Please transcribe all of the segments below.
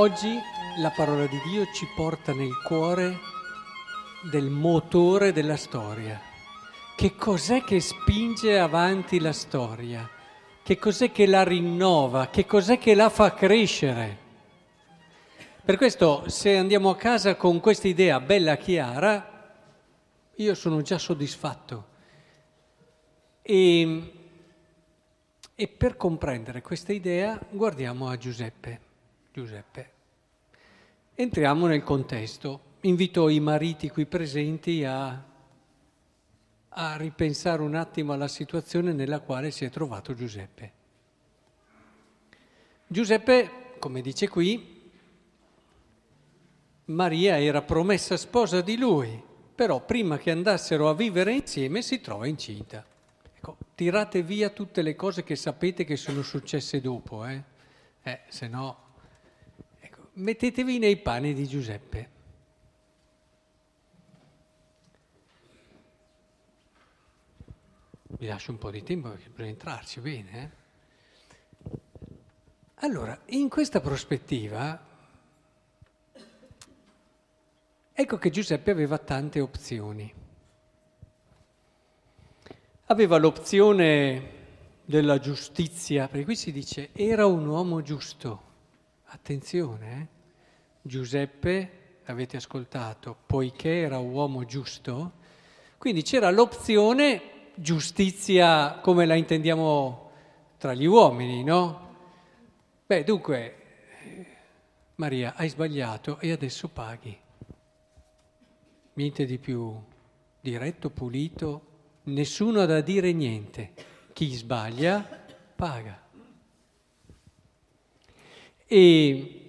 Oggi la parola di Dio ci porta nel cuore del motore della storia. Che cos'è che spinge avanti la storia? Che cos'è che la rinnova? Che cos'è che la fa crescere? Per questo, se andiamo a casa con questa idea bella chiara, io sono già soddisfatto. E, e per comprendere questa idea guardiamo a Giuseppe. Giuseppe. Entriamo nel contesto. Invito i mariti qui presenti a, a ripensare un attimo alla situazione nella quale si è trovato Giuseppe. Giuseppe, come dice qui, Maria era promessa sposa di lui, però prima che andassero a vivere insieme si trova incinta. Ecco, tirate via tutte le cose che sapete che sono successe dopo, eh? Eh, se no mettetevi nei panni di Giuseppe. Vi lascio un po' di tempo per entrarci bene. Eh? Allora, in questa prospettiva, ecco che Giuseppe aveva tante opzioni. Aveva l'opzione della giustizia, perché qui si dice era un uomo giusto. Attenzione, eh? Giuseppe, avete ascoltato, poiché era uomo giusto, quindi c'era l'opzione giustizia come la intendiamo tra gli uomini, no? Beh, dunque, Maria, hai sbagliato e adesso paghi. Niente di più diretto, pulito, nessuno ha da dire niente. Chi sbaglia paga. E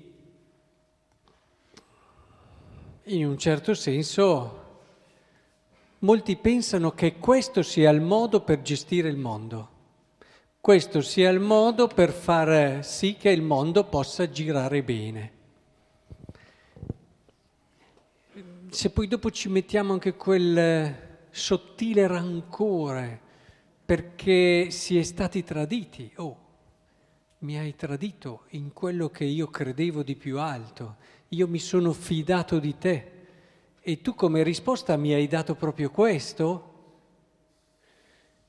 in un certo senso molti pensano che questo sia il modo per gestire il mondo, questo sia il modo per far sì che il mondo possa girare bene. Se poi dopo ci mettiamo anche quel sottile rancore perché si è stati traditi, oh, mi hai tradito in quello che io credevo di più alto, io mi sono fidato di te. E tu come risposta mi hai dato proprio questo?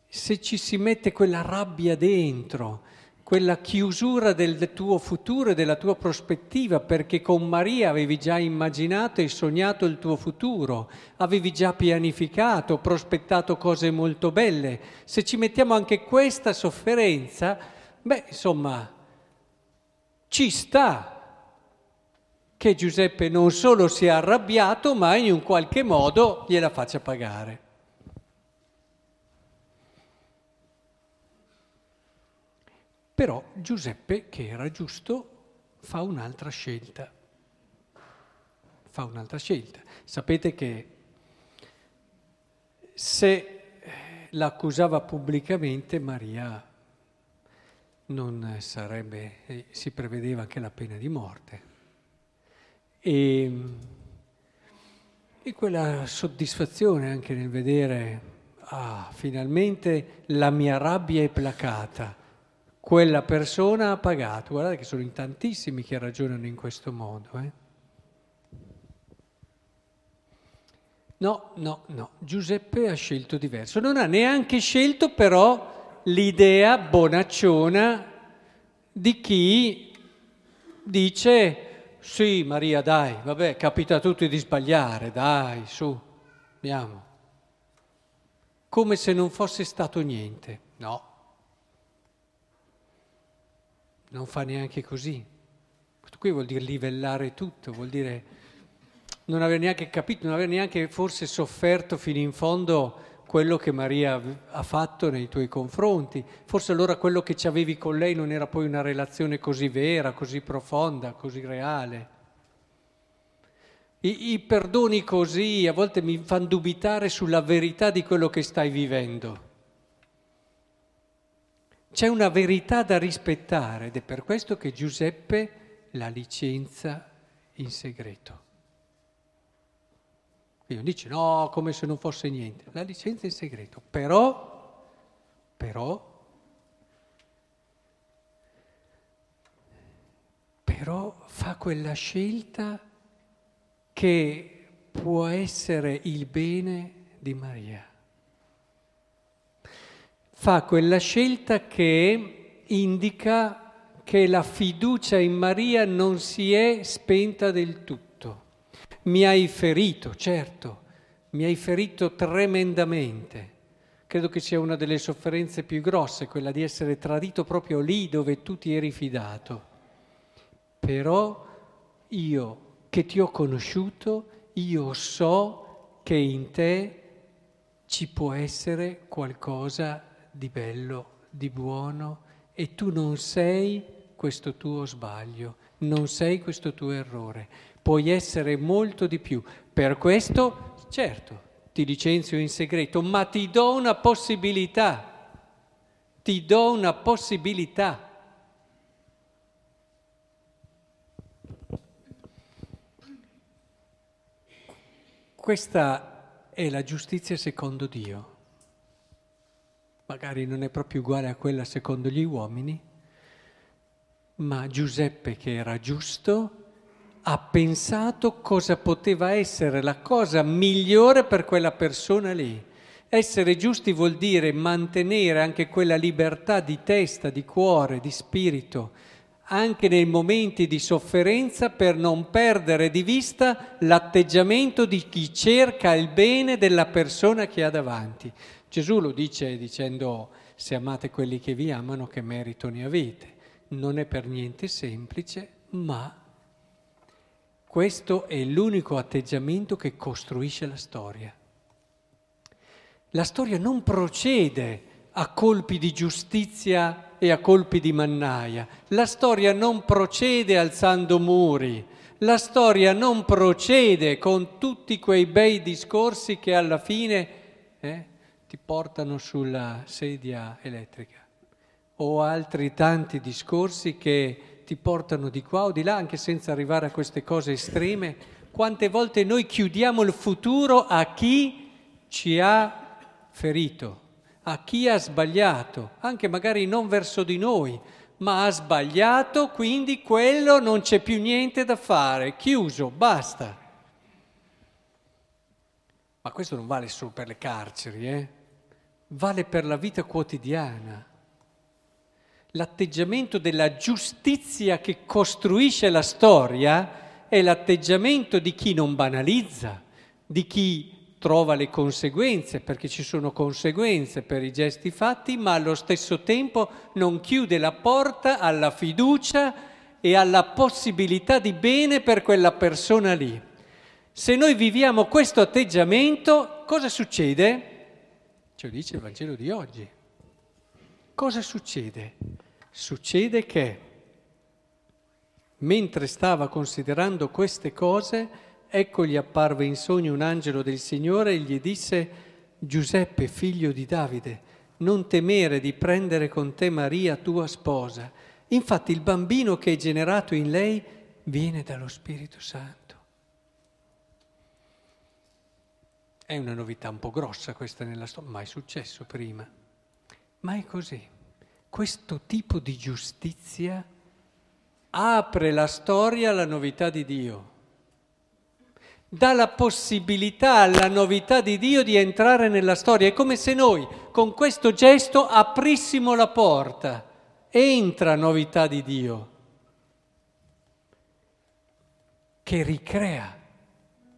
Se ci si mette quella rabbia dentro, quella chiusura del tuo futuro e della tua prospettiva, perché con Maria avevi già immaginato e sognato il tuo futuro, avevi già pianificato, prospettato cose molto belle, se ci mettiamo anche questa sofferenza, Beh, insomma, ci sta che Giuseppe non solo sia arrabbiato, ma in un qualche modo gliela faccia pagare. Però Giuseppe, che era giusto, fa un'altra scelta. Fa un'altra scelta. Sapete che se l'accusava pubblicamente Maria non sarebbe, eh, si prevedeva anche la pena di morte. E, e quella soddisfazione anche nel vedere, ah, finalmente la mia rabbia è placata, quella persona ha pagato. Guardate che sono in tantissimi che ragionano in questo modo. Eh? No, no, no, Giuseppe ha scelto diverso. Non ha neanche scelto però l'idea bonacciona di chi dice sì Maria dai, vabbè capita a tutti di sbagliare, dai su, andiamo. Come se non fosse stato niente, no. Non fa neanche così. Questo qui vuol dire livellare tutto, vuol dire non aver neanche capito, non aver neanche forse sofferto fino in fondo quello che Maria ha fatto nei tuoi confronti. Forse allora quello che ci avevi con lei non era poi una relazione così vera, così profonda, così reale. I, i perdoni così a volte mi fanno dubitare sulla verità di quello che stai vivendo. C'è una verità da rispettare ed è per questo che Giuseppe la licenza in segreto. Dio dice no, come se non fosse niente. La licenza è in segreto. Però, però, però fa quella scelta che può essere il bene di Maria. Fa quella scelta che indica che la fiducia in Maria non si è spenta del tutto. Mi hai ferito, certo, mi hai ferito tremendamente. Credo che sia una delle sofferenze più grosse, quella di essere tradito proprio lì dove tu ti eri fidato. Però io che ti ho conosciuto, io so che in te ci può essere qualcosa di bello, di buono, e tu non sei questo tuo sbaglio, non sei questo tuo errore, puoi essere molto di più. Per questo, certo, ti licenzio in segreto, ma ti do una possibilità, ti do una possibilità. Questa è la giustizia secondo Dio. Magari non è proprio uguale a quella secondo gli uomini, ma Giuseppe che era giusto ha pensato cosa poteva essere la cosa migliore per quella persona lì. Essere giusti vuol dire mantenere anche quella libertà di testa, di cuore, di spirito, anche nei momenti di sofferenza per non perdere di vista l'atteggiamento di chi cerca il bene della persona che ha davanti. Gesù lo dice dicendo se amate quelli che vi amano che merito ne avete. Non è per niente semplice, ma questo è l'unico atteggiamento che costruisce la storia. La storia non procede a colpi di giustizia e a colpi di mannaia. La storia non procede alzando muri. La storia non procede con tutti quei bei discorsi che alla fine eh, ti portano sulla sedia elettrica o altri tanti discorsi che ti portano di qua o di là, anche senza arrivare a queste cose estreme. Quante volte noi chiudiamo il futuro a chi ci ha ferito, a chi ha sbagliato, anche magari non verso di noi, ma ha sbagliato, quindi quello non c'è più niente da fare, chiuso, basta. Ma questo non vale solo per le carceri, eh? vale per la vita quotidiana l'atteggiamento della giustizia che costruisce la storia è l'atteggiamento di chi non banalizza, di chi trova le conseguenze, perché ci sono conseguenze per i gesti fatti, ma allo stesso tempo non chiude la porta alla fiducia e alla possibilità di bene per quella persona lì. Se noi viviamo questo atteggiamento, cosa succede? Ce lo dice il Vangelo di oggi. Cosa succede? Succede che mentre stava considerando queste cose, ecco gli apparve in sogno un angelo del Signore e gli disse, Giuseppe, figlio di Davide, non temere di prendere con te Maria, tua sposa. Infatti il bambino che è generato in lei viene dallo Spirito Santo. È una novità un po' grossa questa nella storia, mai successo prima, ma è così questo tipo di giustizia apre la storia alla novità di Dio, dà la possibilità alla novità di Dio di entrare nella storia. È come se noi con questo gesto aprissimo la porta, entra novità di Dio, che ricrea,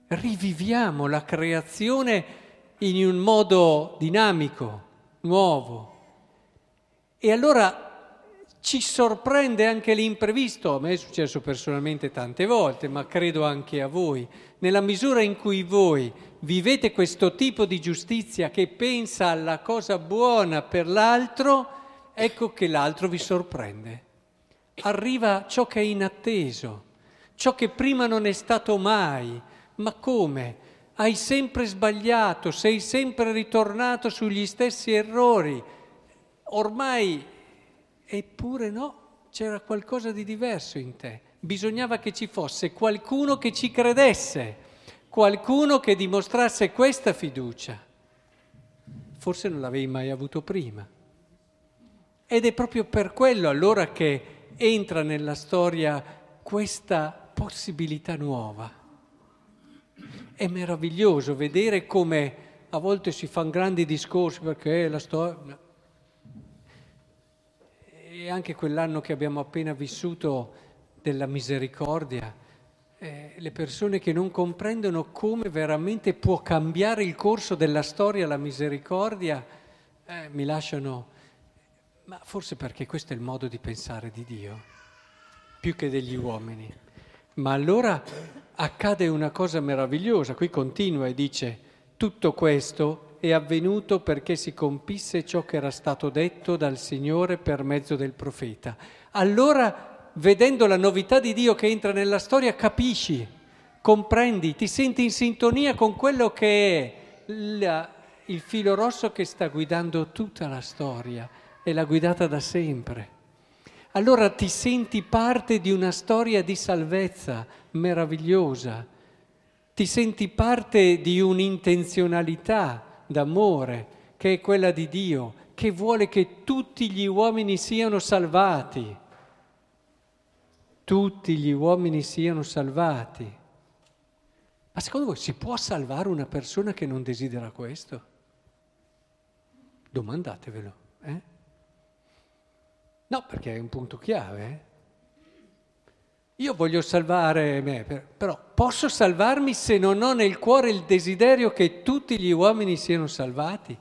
riviviamo la creazione in un modo dinamico, nuovo. E allora ci sorprende anche l'imprevisto, a me è successo personalmente tante volte, ma credo anche a voi, nella misura in cui voi vivete questo tipo di giustizia che pensa alla cosa buona per l'altro, ecco che l'altro vi sorprende. Arriva ciò che è inatteso, ciò che prima non è stato mai. Ma come? Hai sempre sbagliato, sei sempre ritornato sugli stessi errori ormai, eppure no, c'era qualcosa di diverso in te. Bisognava che ci fosse qualcuno che ci credesse, qualcuno che dimostrasse questa fiducia. Forse non l'avevi mai avuto prima. Ed è proprio per quello allora che entra nella storia questa possibilità nuova. È meraviglioso vedere come a volte si fanno grandi discorsi perché la storia... E anche quell'anno che abbiamo appena vissuto della misericordia, eh, le persone che non comprendono come veramente può cambiare il corso della storia la misericordia, eh, mi lasciano, ma forse perché questo è il modo di pensare di Dio, più che degli uomini. Ma allora accade una cosa meravigliosa, qui continua e dice, tutto questo è avvenuto perché si compisse ciò che era stato detto dal Signore per mezzo del profeta. Allora vedendo la novità di Dio che entra nella storia, capisci, comprendi, ti senti in sintonia con quello che è il, il filo rosso che sta guidando tutta la storia e l'ha guidata da sempre. Allora ti senti parte di una storia di salvezza meravigliosa, ti senti parte di un'intenzionalità d'amore che è quella di Dio, che vuole che tutti gli uomini siano salvati tutti gli uomini siano salvati. Ma secondo voi si può salvare una persona che non desidera questo? Domandatevelo. Eh? No, perché è un punto chiave. Eh? Io voglio salvare me, però posso salvarmi se non ho nel cuore il desiderio che tutti gli uomini siano salvati?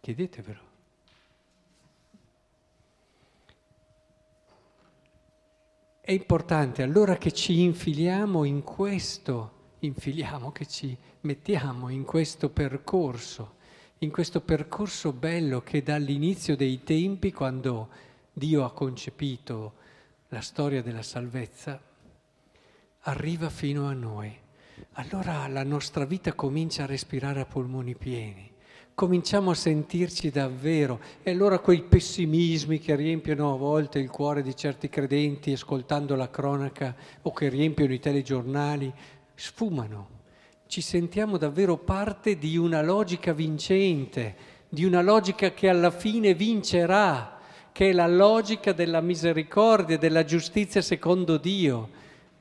Chiedetevelo. È importante allora che ci infiliamo in questo, infiliamo, che ci mettiamo in questo percorso, in questo percorso bello che dall'inizio dei tempi, quando Dio ha concepito la storia della salvezza, arriva fino a noi. Allora la nostra vita comincia a respirare a polmoni pieni cominciamo a sentirci davvero e allora quei pessimismi che riempiono a volte il cuore di certi credenti ascoltando la cronaca o che riempiono i telegiornali sfumano. Ci sentiamo davvero parte di una logica vincente, di una logica che alla fine vincerà, che è la logica della misericordia, della giustizia secondo Dio.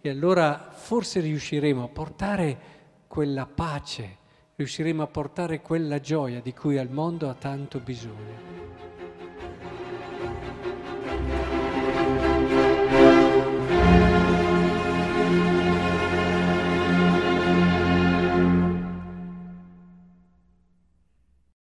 E allora forse riusciremo a portare quella pace riusciremo a portare quella gioia di cui al mondo ha tanto bisogno.